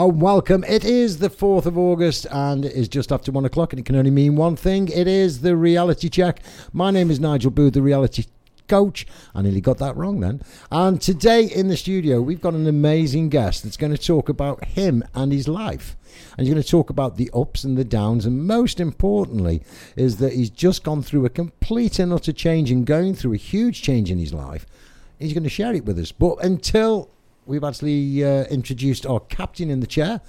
Oh, welcome. It is the 4th of August and it is just after one o'clock, and it can only mean one thing. It is the reality check. My name is Nigel Booth, the reality coach. I nearly got that wrong then. And today in the studio, we've got an amazing guest that's going to talk about him and his life. And he's going to talk about the ups and the downs. And most importantly, is that he's just gone through a complete and utter change and going through a huge change in his life. He's going to share it with us. But until we've actually uh, introduced our captain in the chair.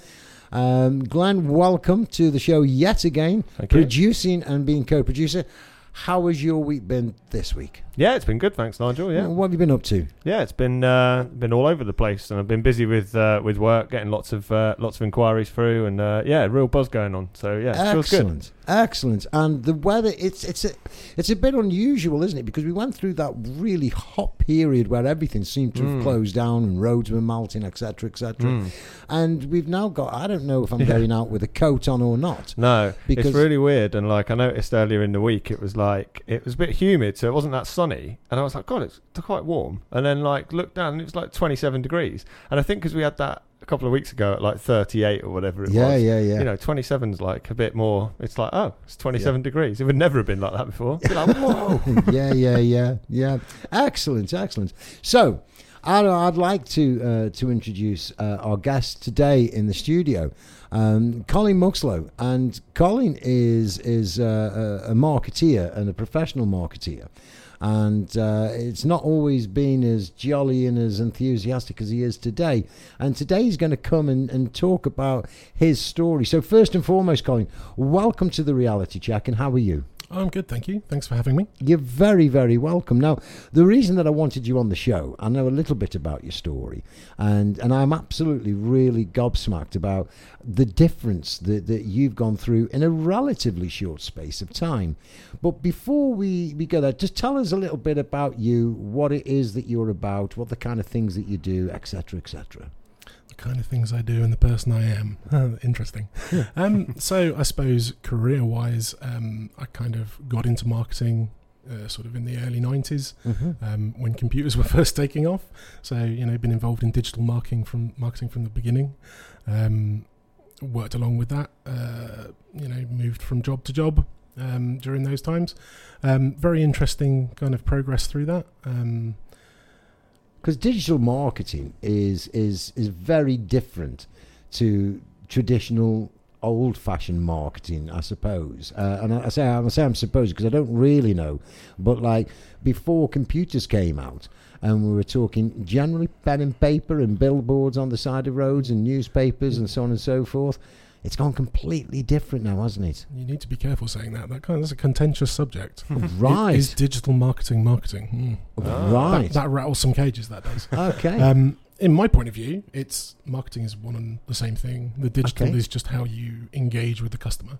Um, Glen, welcome to the show yet again, Thank you. producing and being co-producer. How has your week been this week? Yeah, it's been good, thanks, Nigel. Yeah, What have you been up to? yeah, it's been uh, been all over the place, and I've been busy with uh, with work, getting lots of uh, lots of inquiries through, and uh, yeah, real buzz going on. So yeah, it feels good. Excellent. And the weather, it's it's a it's a bit unusual, isn't it? Because we went through that really hot period where everything seemed to have Mm. closed down and roads were melting, etc., etc. Mm. And we've now got. I don't know if I'm Yeah. going out with a coat on or not. No, Because- it's really weird, and like I noticed earlier in the week, it was like it was a bit humid, so it wasn't that sunny, and I was like, God, it's quite warm, and then like looked down, and it was like 27 degrees, and I think because we had that a couple of weeks ago at like 38 or whatever it Yeah, was. yeah, yeah. You know, 27's like a bit more. It's like, oh, it's 27 degrees. It would never have been like that before. Be like, whoa. yeah, yeah, yeah, yeah. Excellent, excellent. So, I'd, I'd like to uh, to introduce uh, our guest today in the studio, um, Colin Muxloe, and Colin is is uh, a, a marketeer and a professional marketeer. And uh, it's not always been as jolly and as enthusiastic as he is today. And today he's going to come and, and talk about his story. So, first and foremost, Colin, welcome to the reality check. And how are you? I'm good, thank you. Thanks for having me. You're very, very welcome. Now, the reason that I wanted you on the show, I know a little bit about your story, and, and I'm absolutely really gobsmacked about the difference that, that you've gone through in a relatively short space of time. But before we, we go there, just tell us a little bit about you, what it is that you're about, what the kind of things that you do, etc., etc. The kind of things I do and the person I am. Interesting. um, so I suppose career-wise, um, I kind of got into marketing. Uh, sort of in the early 90s Mm-hmm. um, when computers were first taking off so you know been involved in digital marketing from marketing from the beginning um, worked along with that uh, you know moved from job to job um, during those times um, very interesting kind of progress through that um, because digital marketing is is is very different to traditional old-fashioned marketing, I suppose. Uh, and I, I say I say I'm supposed because I don't really know, but like before computers came out. And we were talking generally pen and paper and billboards on the side of roads and newspapers and so on and so forth. It's gone completely different now, hasn't it? You need to be careful saying that. That kind of, that's a contentious subject. right, Is digital marketing marketing? Hmm. right. That, that rattles some cages. That does. okay. um, in my point of view, it's marketing is one and the same thing. The digital Okay. is just how you engage with the customer.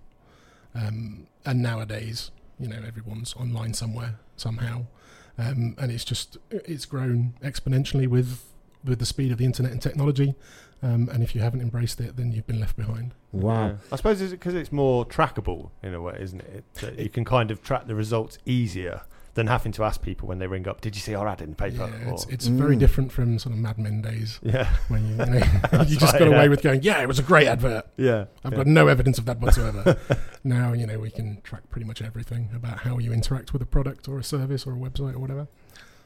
Um, and nowadays, you know, everyone's online somewhere somehow, um, and it's just it's grown exponentially with with the speed of the internet and technology. Um, and if you haven't embraced it, then you've been left behind. wow. Yeah. I suppose it's because it's more trackable in a way, isn't it? it that you can kind of track the results easier than having to ask people when they ring up, "Did you see our ad in the paper?" Yeah, it's, Or- it's very Mm. different from sort of Mad Men days yeah, when you, you, know, you just right, got away yeah. with going, yeah, it was a great advert. yeah. I've yeah. got no evidence of that whatsoever. now, you know, we can track pretty much everything about how you interact with a product or a service or a website or whatever.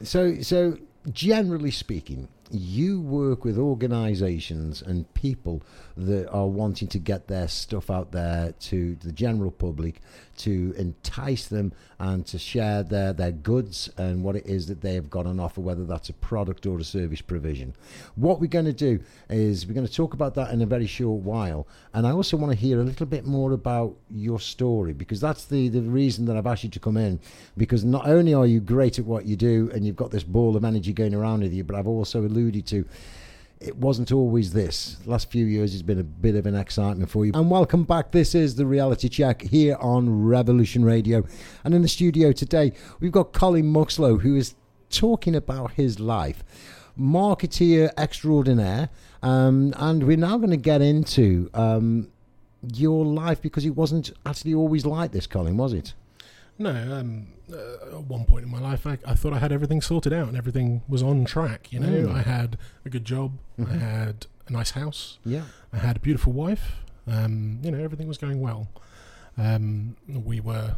So, so generally speaking, you work with organisations and people that are wanting to get their stuff out there to the general public, to entice them and to share their, their goods and what it is that they have got on offer, whether that's a product or a service provision. What we're going to do is we're going to talk about that in a very short while, and I also want to hear a little bit more about your story because that's the the reason that I've asked you to come in. Because not only are you great at what you do and you've got this ball of energy going around with you, but I've also alluded to it wasn't always this. The last few years has been a bit of an excitement for you. And welcome back. This is the reality check here on Revolution Radio. And in the studio today, we've got Colin Muxloe, who is talking about his life. Marketeer extraordinaire. Um, and we're now going to get into um, your life because it wasn't actually always like this, Colin, was it? No, um, uh, at one point in my life, I, I thought I had everything sorted out and everything was on track. You know, Mm. I had a good job, I Mhm. had a nice house. Yeah. I had a beautiful wife. Um, you know, everything was going well. Um, we were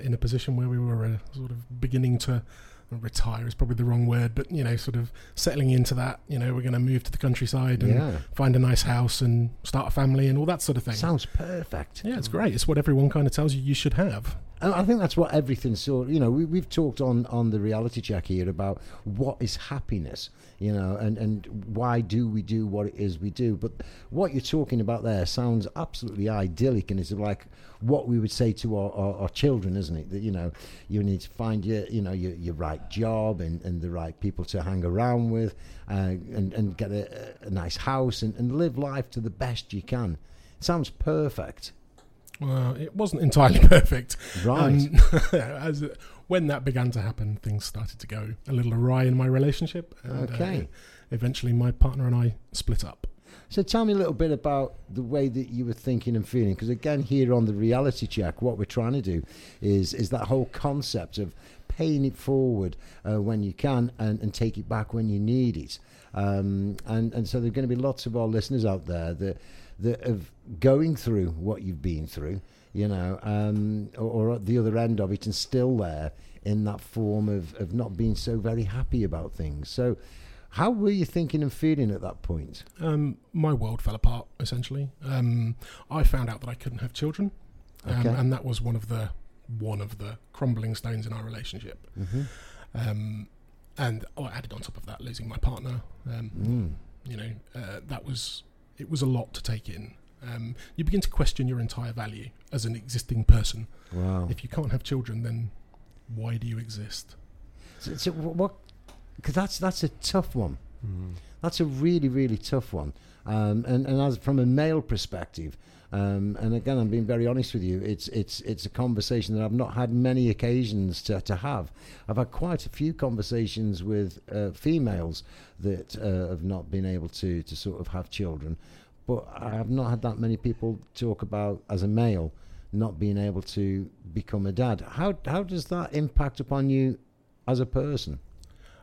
in a position where we were uh, sort of beginning to retire is probably the wrong word, but you know, sort of settling into that. You know, we're going to move to the countryside and Yeah. find a nice house and start a family and all that sort of thing. Sounds perfect. yeah, it's great. It's what everyone kind of tells you you should have. And I think that's what everything sort. Of you know, we, we've talked on on the reality check here about what is happiness. You know, and and why do we do what it is we do? But what you're talking about there sounds absolutely idyllic, and it's like what we would say to our, our, our children, isn't it? That you know, you need to find your you know your, your right job and, and the right people to hang around with, uh, and and get a, a nice house and, and live life to the best you can. sounds perfect, Well, it wasn't entirely perfect. right? Um, as when that began to happen, things started to go a little awry in my relationship. And, uh, Okay. eventually, my partner and I split up. So tell me a little bit about the way that you were thinking and feeling, because again, here on the reality check, what we're trying to do is is that whole concept of paying it forward uh, when you can and, and take it back when you need it. Um, and and so there are going to be lots of our listeners out there that that of going through what you've been through, you know, um, or, or at the other end of it, and still there in that form of of not being so very happy about things. So. How were you thinking and feeling at that point? Um, my world fell apart essentially. Um, I found out that I couldn't have children, um, Okay. and that was one of the one of the crumbling stones in our relationship. Mm-hmm. Um, and oh, I added on top of that losing my partner. Um, Mm. you know, uh, that was it was a lot to take in. Um, you begin to question your entire value as an existing person. Wow. If you can't have children, then why do you exist? So, so what? Because that's that's a tough one. Mm. That's a really really tough one. Um, and and as from a male perspective, um, and again I'm being very honest with you, it's it's it's a conversation that I've not had many occasions to to have. I've had quite a few conversations with uh, females that uh, have not been able to to sort of have children, but I have not had that many people talk about as a male not being able to become a dad. How how does that impact upon you as a person?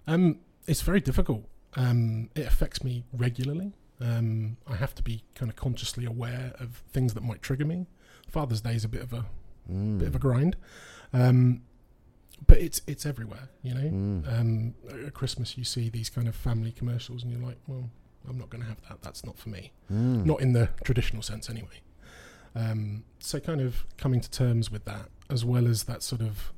Um, it's very difficult. Um, it affects me regularly. Um, I have to be kind of consciously aware of things that might trigger me. Father's Day is a bit of a Mm. bit of a grind, um, but it's it's everywhere. You know, Mm. um, at Christmas you see these kind of family commercials, and you're like, well, I'm not going to have that. That's not for me. Mm. Not in the traditional sense, anyway. Um, so, kind of coming to terms with that, as well as that sort of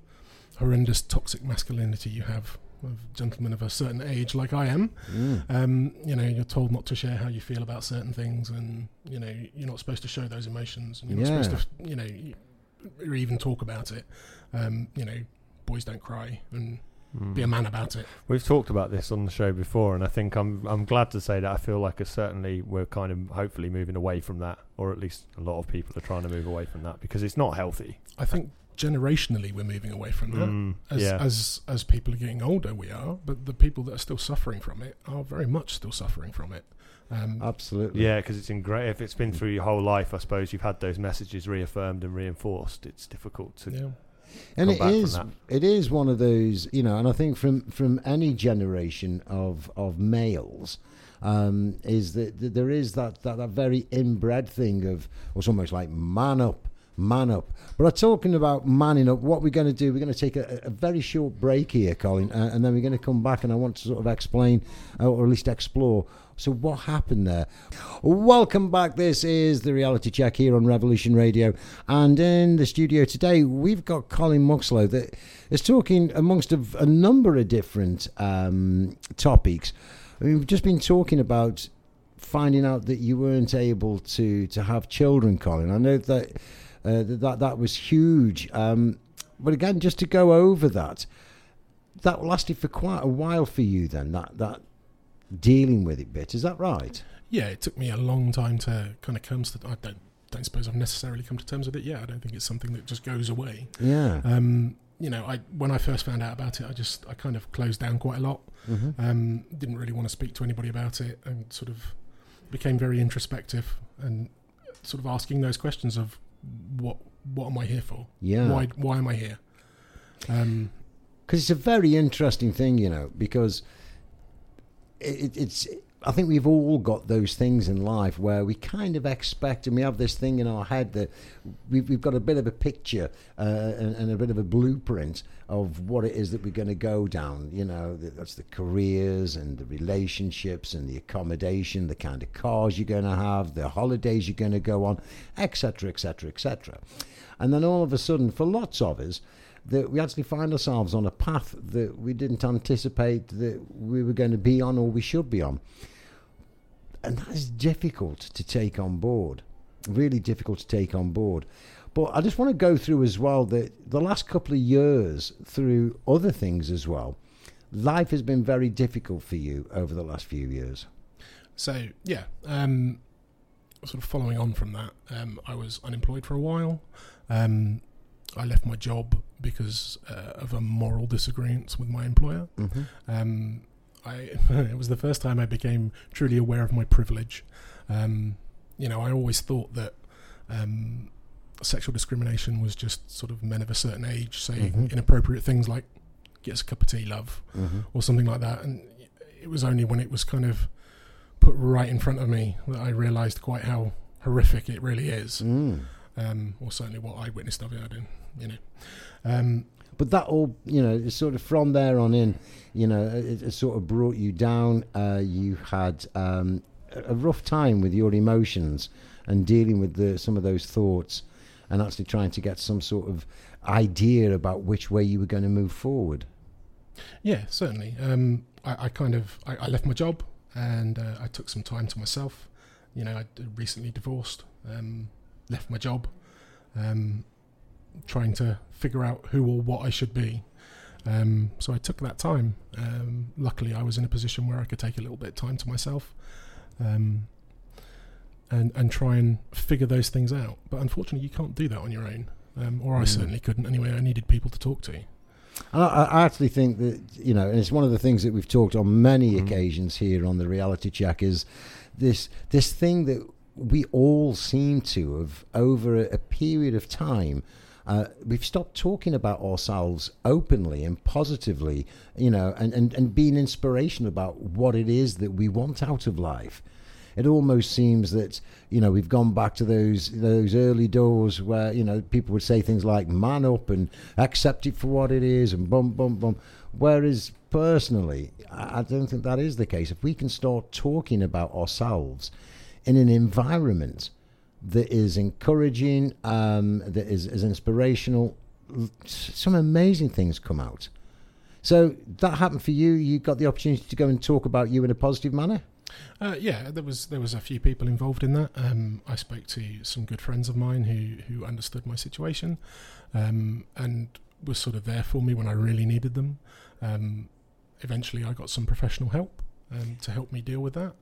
horrendous toxic masculinity you have of gentlemen of a certain age, like I am. Mm. Um, you know, you're told not to share how you feel about certain things, and you know, you're not supposed to show those emotions, and you're not supposed to, you know, y- or even talk about it. Um, you know, boys don't cry, and Mm. be a man about it. We've talked about this on the show before, and I think I'm I'm glad to say that I feel like a, certainly we're kind of hopefully moving away from that, or at least a lot of people are trying to move away from that because it's not healthy. I think generationally we're moving away from that. Mm, As, yeah, as as people are getting older, we are, but the people that are still suffering from it are very much still suffering from it. Um, Absolutely. yeah, because it's ingra- If it's been through your whole life, I suppose you've had those messages reaffirmed and reinforced. It's difficult to. yeah. and come it back from is that. it is one of those you know and i think from from any generation of of males um is that, that there is that, that that very inbred thing of it's almost like man up man up but i'm talking about manning up what we're going to do we're going to take a, a very short break here colin uh, and then we're going to come back and i want to sort of explain uh, or at least explore so what happened there Welcome back. This is the reality check here on Revolution Radio. And in the studio today, we've got Colin Muxloe that is talking amongst a, a number of different um, topics. I mean, we've just been talking about finding out that you weren't able to, to have children, Colin. I know that uh, that, that was huge. Um, but again, just to go over that, that lasted for quite a while for you then, that, that dealing with it bit. Is that right? yeah, it took me a long time to kind of come to. I don't don't suppose I've necessarily come to terms with it. Yeah, I don't think it's something that just goes away. Yeah. Um, you know, I when I first found out about it, I just I kind of closed down quite a lot. hmm Um, didn't really want to speak to anybody about it, and sort of became very introspective and sort of asking those questions of what what am I here for? Yeah. Why why am I here? Um, Because it's a very interesting thing, you know, because it, it's. I think we've all got those things in life where we kind of expect, and we have this thing in our head that we've, we've got a bit of a picture uh, and, and, a bit of a blueprint of what it is that we're going to go down. You know, that's the careers and the relationships and the accommodation, the kind of cars you're going to have, the holidays you're going to go on, etc., etc., etc. And then all of a sudden, for lots of us, that we actually find ourselves on a path that we didn't anticipate that we were going to be on or we should be on and that is difficult to take on board. Really difficult to take on board. But I just want to go through as well that the last couple of years, through other things as well, life has been very difficult for you over the last few years. So yeah, um, sort of following on from that, um, I was unemployed for a while. Um, I left my job because uh, of a moral disagreement with my employer. Mm-hmm. Um, I it was the first time I became truly aware of my privilege. Um, you know, I always thought that um, sexual discrimination was just sort of men of a certain age saying Mhm. inappropriate things like "get us a cup of tea, love," Mm-hmm. or something like that. And it was only when it was kind of put right in front of me that I realised quite how horrific it really is. Mm. Um, or certainly what I witnessed of it. I didn't, you know. But that all, you know, sort of from there on in, you know, it, it sort of brought you down. Uh, you had um, a a rough time with your emotions and dealing with the, some of those thoughts and actually trying to get some sort of idea about which way you were going to move forward. Yeah, certainly. Um, I, I kind of I, I left my job and uh, I took some time to myself. You know, I recently divorced, um, left my job, um, trying to figure out who or what I should be. Um, so I took that time. Um, luckily, I was in a position where I could take a little bit of time to myself, um, and and try and figure those things out. But unfortunately, you can't do that on your own. Um, or I Mm. certainly couldn't. Anyway, I needed people to talk to. I, I actually think that you know, and it's one of the things that we've talked on many Mhm. occasions here on the reality check is this this thing that we all seem to have over a, a period of time. Uh, we've stopped talking about ourselves openly and positively, you know, and, and, and being inspirational about what it is that we want out of life. It almost seems that you know we've gone back to those those early doors where you know people would say things like "man up" and accept it for what it is and bum bum bum. Whereas personally, I I don't think that is the case. If we can start talking about ourselves in an environment that is encouraging, um, that is, is inspirational, some amazing things come out. So that happened for you. You got the opportunity to go and talk about you in a positive manner. Uh, yeah, there was there was a few people involved in that. Um, I spoke to some good friends of mine who who understood my situation, um, and was sort of there for me when I really needed them. Um, eventually, I got some professional help um, to help me deal with that.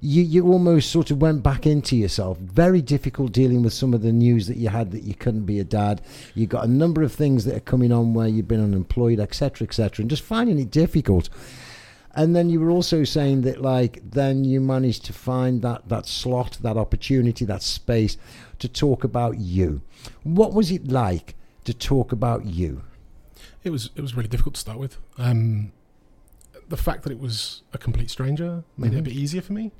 You you almost sort of went back into yourself. Very difficult dealing with some of the news that you had that you couldn't be a dad. You got a number of things that are coming on where you've been unemployed, etc., etc., and just finding it difficult. And then you were also saying that, like, then you managed to find that that slot, that opportunity, that space to talk about you. What was it like to talk about you? It was it was really difficult to start with. Um, the fact that it was a complete stranger made it a Mhm. bit easier for me.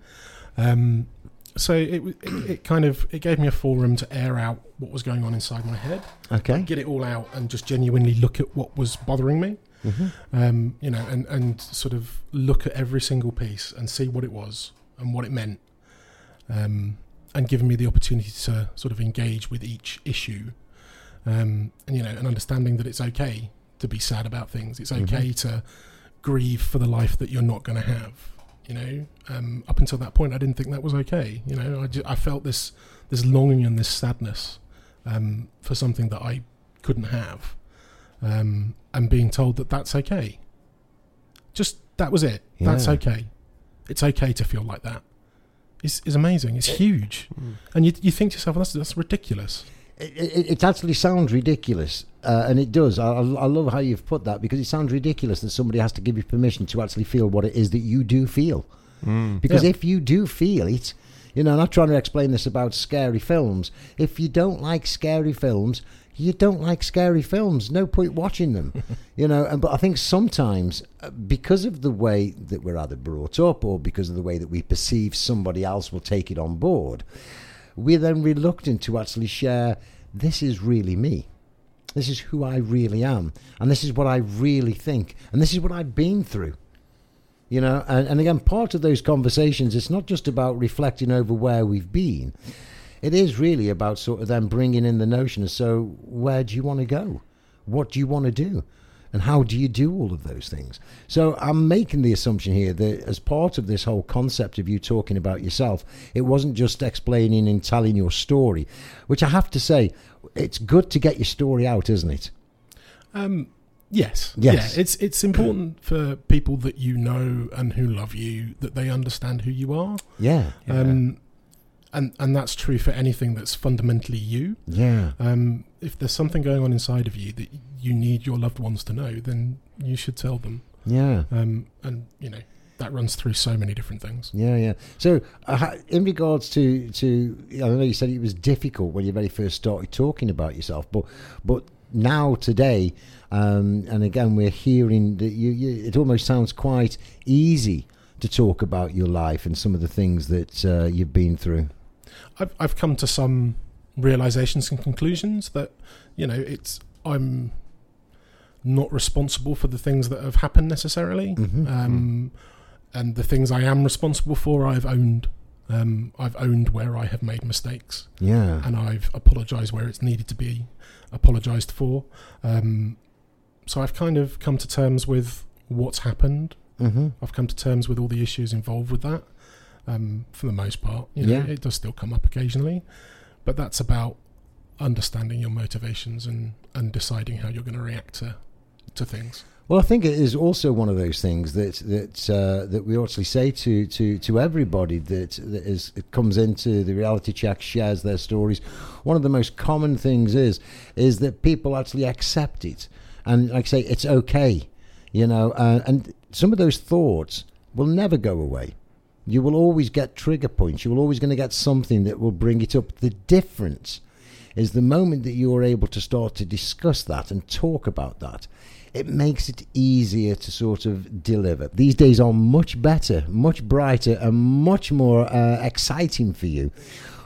Um, so it, it it kind of it gave me a forum to air out what was going on inside my head, Okay. get it all out, and just genuinely look at what was bothering me. hmm um, you know, and, and sort of look at every single piece and see what it was and what it meant, um, and giving me the opportunity to sort of engage with each issue, um, and you know, and understanding that it's okay to be sad about things. It's Mhm. okay to grieve for the life that you're not going to have. You know, um, up until that point, I didn't think that was okay. You know, I, ju- I felt this this longing and this sadness um, for something that I couldn't have, um, and being told that that's okay. Just that was it. That's okay. It's okay to feel like that. It's, it's amazing. It's huge, and you you think to yourself, that's that's ridiculous. It, it, it actually sounds ridiculous, uh, and it does. I, I love how you've put that because it sounds ridiculous that somebody has to give you permission to actually feel what it is that you do feel. Mm. Because Yeah. if you do feel it, You know, I'm not trying to explain this about scary films. If you don't like scary films, you don't like scary films. No point watching them. you know, and but I think sometimes uh, because of the way that we're either brought up or because of the way that we perceive somebody else will take it on board, we're then reluctant to actually share this is really me. This is who I really am. And this is what I really think. And this is what I've been through. You know, and, and again, part of those conversations, it's not just about reflecting over where we've been. It is really about sort of then bringing in the notion of so, where do you want to go? What do you want to do? And how do you do all of those things? So I'm making the assumption here that as part of this whole concept of you talking about yourself, it wasn't just explaining and telling your story, which I have to say, it's good to get your story out, isn't it? Um, yes. Yes. Yeah, it's it's important for people that you know and who love you that they understand who you are. Yeah. Yeah. Um, and and that's true for anything that's fundamentally you. Yeah. Um, if there's something going on inside of you that you need your loved ones to know, then you should tell them. Yeah. Um, and you know that runs through so many different things. Yeah, yeah. So, uh, in regards to to, I know you said it was difficult when you very first started talking about yourself, but but now today, um, and again, we're hearing that you, you. It almost sounds quite easy to talk about your life and some of the things that uh, you've been through. I've I've come to some realizations and conclusions that you know it's I'm not responsible for the things that have happened necessarily. Mhm. Um, and the things I am responsible for, I've owned. Um, I've owned where I have made mistakes, Yeah. and I've apologised where it's needed to be apologised for. Um, so I've kind of come to terms with what's happened. hmm I've come to terms with all the issues involved with that. Um, for the most part, you know, Yeah. it does still come up occasionally, but that's about understanding your motivations and and deciding how you're going to react to to things. Well, I think it is also one of those things that that uh, that we actually say to to to everybody that that is it comes into the reality check, shares their stories. One of the most common things is is that people actually accept it, and like I say, it's okay, you know. Uh, and some of those thoughts will never go away. You will always get trigger points. You're always going to get something that will bring it up. The difference is the moment that you are able to start to discuss that and talk about that it makes it easier to sort of deliver. These days are much better, much brighter, and much more uh, exciting for you.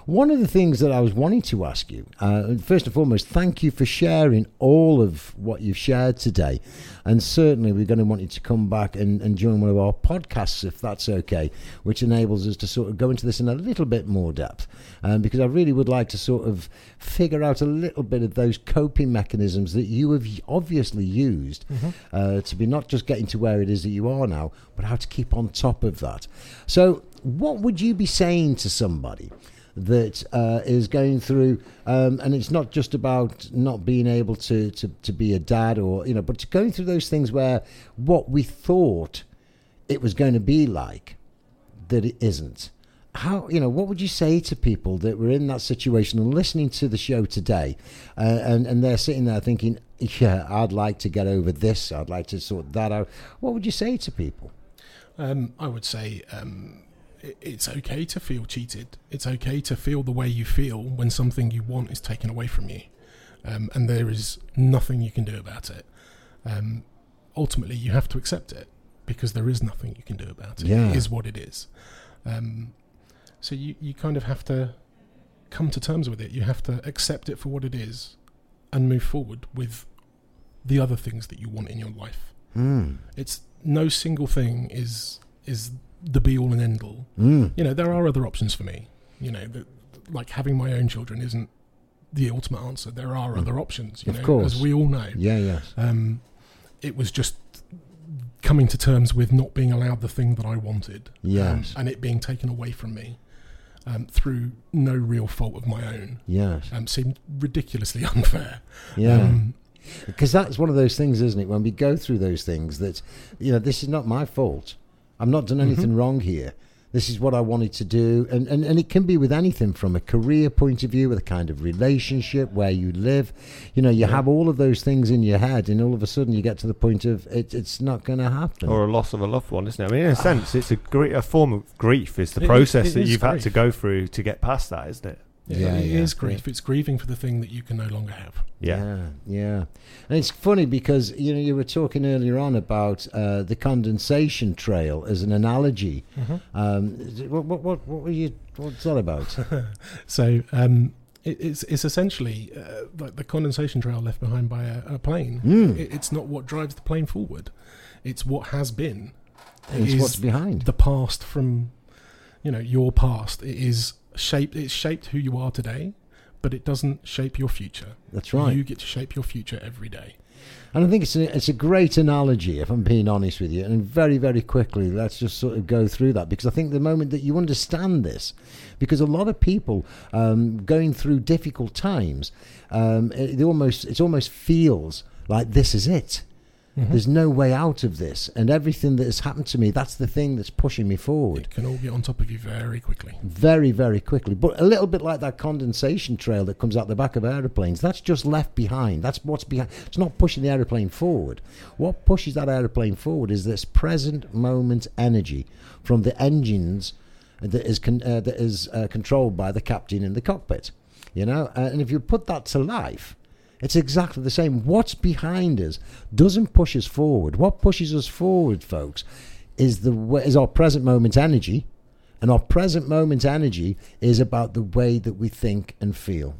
One of the things that I was wanting to ask you, uh, first and foremost, thank you for sharing all of what you've shared today. And certainly, we're going to want you to come back and, and join one of our podcasts, if that's okay, which enables us to sort of go into this in a little bit more depth. Um, because I really would like to sort of figure out a little bit of those coping mechanisms that you have obviously used uh, to be not just getting to where it is that you are now, but how to keep on top of that. So, what would you be saying to somebody? That uh, is going through, um, and it's not just about not being able to, to, to be a dad or, you know, but going through those things where what we thought it was going to be like, that it isn't. How, you know, what would you say to people that were in that situation and listening to the show today uh, and, and they're sitting there thinking, yeah, I'd like to get over this, I'd like to sort that out. What would you say to people? Um, I would say um, it's okay to feel cheated. It's okay to feel the way you feel when something you want is taken away from you, um, and there is nothing you can do about it. Um, ultimately, you have to accept it because there is nothing you can do about it. Yeah. It is what it is. Um, so you, you kind of have to come to terms with it. You have to accept it for what it is, and move forward with the other things that you want in your life Mm. it's no single thing is is the be all and end all. Mm. You know, there are other options for me. You know, that like having my own children isn't the ultimate answer. There are Mm. other options. You Of know, course. as we all know. Yeah, yes. Um, it was just coming to terms with not being allowed the thing that I wanted. um, and it being taken away from me um, through no real fault of my own. Yes. Um, seemed ridiculously unfair. Yeah. Um, Because that's one of those things, isn't it? When we go through those things, that you know, this is not my fault. I've not done mm-hmm. anything wrong here. This is what I wanted to do. And, and, and it can be with anything from a career point of view, with a kind of relationship, where you live. You know, you have all of those things in your head, and all of a sudden you get to the point of it, it's not going to happen. Or a loss of a loved one, isn't it? I mean, in a ah. sense, it's a, gre- a form of grief. is the It process that is you've had to go through to get past that, isn't it? Yeah, it yeah, is grief. It's grieving for the thing that you can no longer have. Yeah. yeah, yeah. And it's funny because you know you were talking earlier on about uh, the condensation trail as an analogy. Um, what, what, what, what were you? What's that about? So um, it, it's it's essentially uh, like the condensation trail left behind by a, a plane. Mm. It, it's not what drives the plane forward. It's what has been. It it's is what's behind. the past from, you know, your past. It is shaped. It's shaped who you are today, but it doesn't shape your future. That's right. You get to shape your future every day. And I think it's a, it's a great analogy, if I'm being honest with you. And very, very quickly, let's just sort of go through that because I think the moment that you understand this, because a lot of people um, going through difficult times, um, it, it almost it almost feels like this is it. There's no way out of this, and everything that has happened to me, that's the thing that's pushing me forward It can all get on top of you very quickly. very, very quickly. But a little bit like that condensation trail that comes out the back of aeroplanes, that's just left behind. That's what's behind. It's not pushing the aeroplane forward. What pushes that aeroplane forward is this present moment energy from the engines that is con- uh, that is uh, controlled by the captain in the cockpit. You know, uh, and if you put that to life. It's exactly the same. What's behind us doesn't push us forward. What pushes us forward, folks, is the is our present moment energy, and our present moment energy is about the way that we think and feel.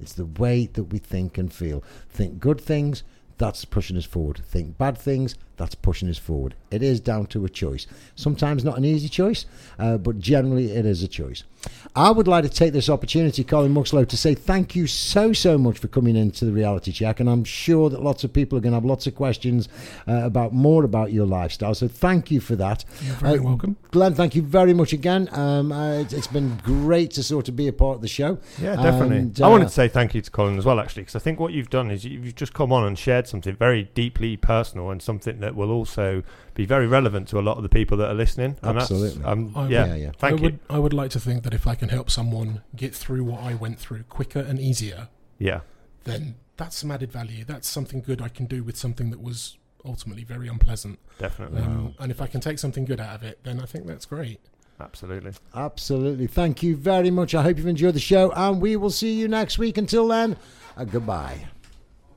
It's the way that we think and feel. Think good things, that's pushing us forward. Think bad things, that's pushing us forward. It is down to a choice. Sometimes not an easy choice, uh, but generally it is a choice. I would like to take this opportunity, Colin Muxloe, to say thank you so, so much for coming into the reality check. And I'm sure that lots of people are going to have lots of questions uh, about more about your lifestyle. So thank you for that. You're very Uh, welcome. Glen, thank you very much again. Um, uh, it's- it's been great to sort of be a part of the show. Yeah, definitely. And, I wanted uh, to say thank you to Colin as well, actually, because I think what you've done is you've just come on and shared something very deeply personal and something that will also be very relevant to a lot of the people that are listening. And Absolutely. That's, um, I- yeah, Yeah, yeah. Thank I you. would I would like to think that if I can help someone get through what I went through quicker and easier, Yeah, then that's some added value. That's something good I can do with something that was ultimately very unpleasant. definitely. Um, and if I can take something good out of it, then I think that's great. Absolutely. Absolutely. Thank you very much. I hope you've enjoyed the show, and we will see you next week. Until then, uh, goodbye.